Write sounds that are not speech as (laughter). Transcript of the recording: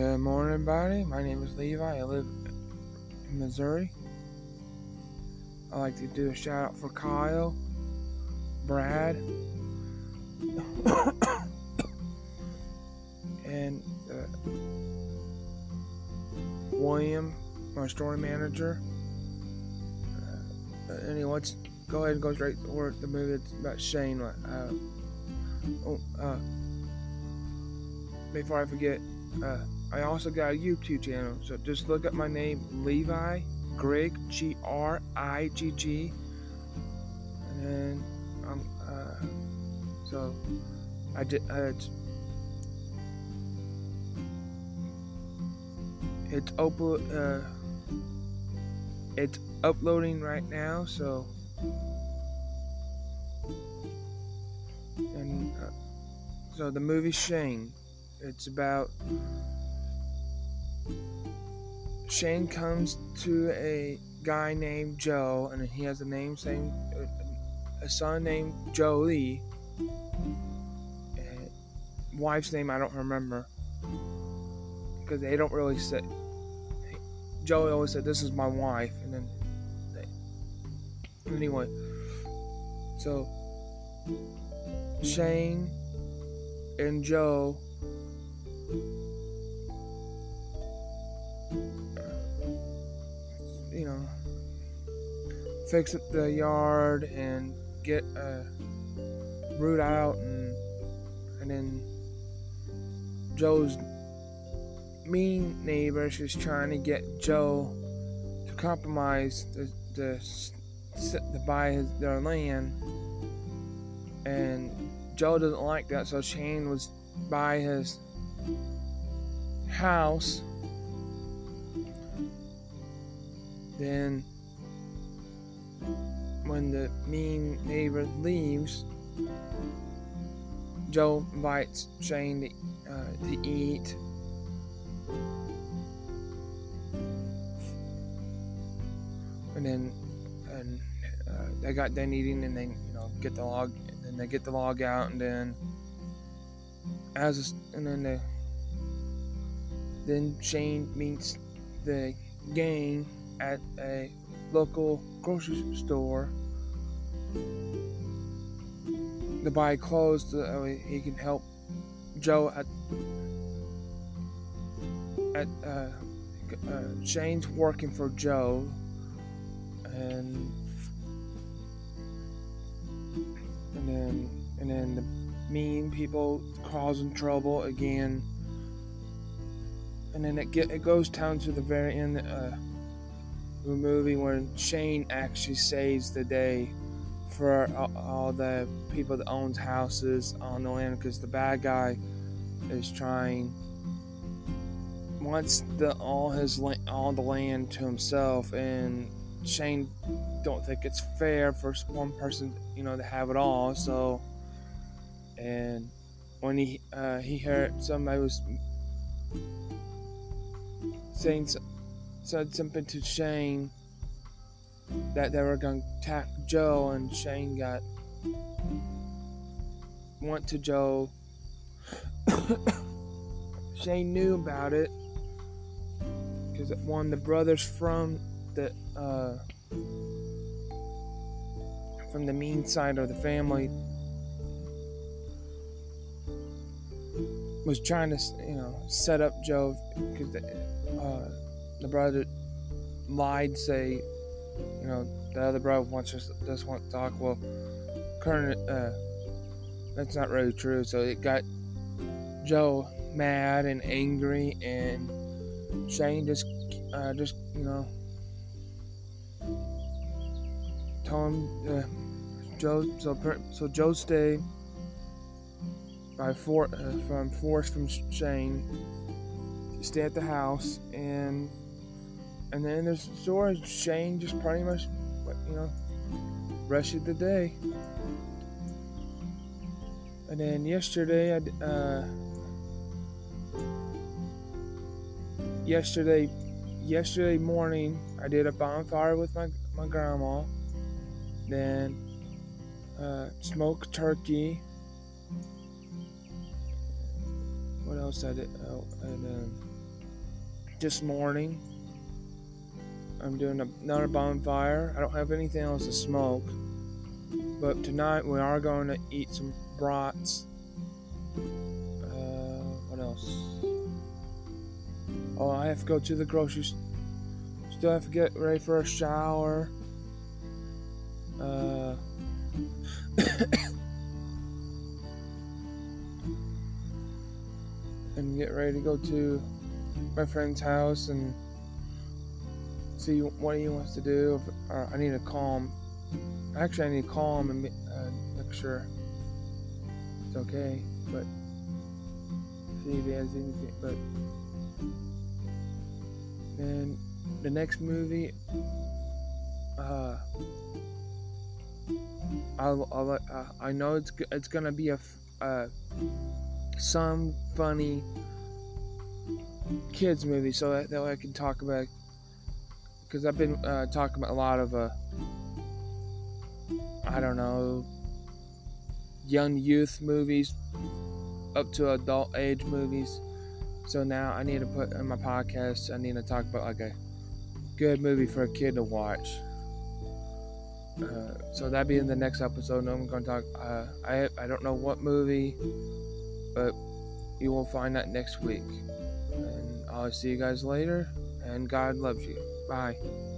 Good morning, everybody. My name is Levi. I live in Missouri. I'd like to do a shout out for Kyle, Brad, (coughs) and uh, William, my store manager. Uh, anyway, let's go ahead and go straight to the movie. It's about Shane. Uh, oh, uh, before I forget, uh, I also got a YouTube channel, so just look up my name, Levi Grigg, G R I G G, and then um, uh, so I did. Uh, it's, it's upload. Uh, it's uploading right now, so and uh, so the movie Shane. It's about Shane comes to a guy named Joe, and he has a name saying a son named Jolie. And uh, wife's name I don't remember because they don't really say. Joey always said, "This is my wife," and then they, anyway. So Shane and Joe you know, fix up the yard and get a root out and and then Joe's mean neighbor she's trying to get Joe to compromise the the to buy his, their land. And Joe doesn't like that so Shane was by his house Then, when the mean neighbor leaves, Joe invites Shane to, uh, to eat. And then, and uh, they got done eating, and they, you know, get the log, and then they get the log out, and then, as, and then they, then Shane meets the gang at a local grocery store. To buy clothes so he can help Joe at at uh, uh, Shane's working for Joe. And and then and then the mean people causing trouble again. And then it get it goes down to the very end uh, the movie when Shane actually saves the day for all the people that owns houses on the land because the bad guy is trying wants the all his all the land to himself and Shane don't think it's fair for one person you know to have it all so and when he uh, he heard somebody was saying said something to Shane that they were going to attack Joe, and Shane got went to Joe. (coughs) Shane knew about it because one of the brothers from the uh, from the mean side of the family was trying to you know set up Joe because. Uh, the brother lied, say, you know, the other brother wants just just want to talk. Well, current, uh, that's not really true. So it got Joe mad and angry, and Shane just, uh, just you know, told him, uh, Joe. So so Joe stayed by for uh, from force from Shane stay at the house and and then there's the story Shane just pretty much, you know, rested the day. And then yesterday, I, uh, yesterday, yesterday morning, I did a bonfire with my my grandma. Then uh, smoked turkey. What else I did? Oh, and then this morning. I'm doing another bonfire. I don't have anything else to smoke. But tonight we are going to eat some brats. Uh, what else? Oh, I have to go to the grocery store. Still have to get ready for a shower. Uh, (coughs) and get ready to go to my friend's house and see what he wants to do. Or I need to call him. Actually, I need to call him and uh, make sure it's okay. But see if he has anything. But then the next movie, uh, I'll, I'll uh, I know it's it's gonna be a uh, some funny kids movie, so that, that way I can talk about because I've been uh, talking about a lot of uh, I don't know young youth movies up to adult age movies. So now I need to put in my podcast. I need to talk about like a good movie for a kid to watch. Uh, so that be in the next episode. I'm going to talk. Uh, I I don't know what movie, but you will find that next week. And I'll see you guys later. And God loves you. Bye.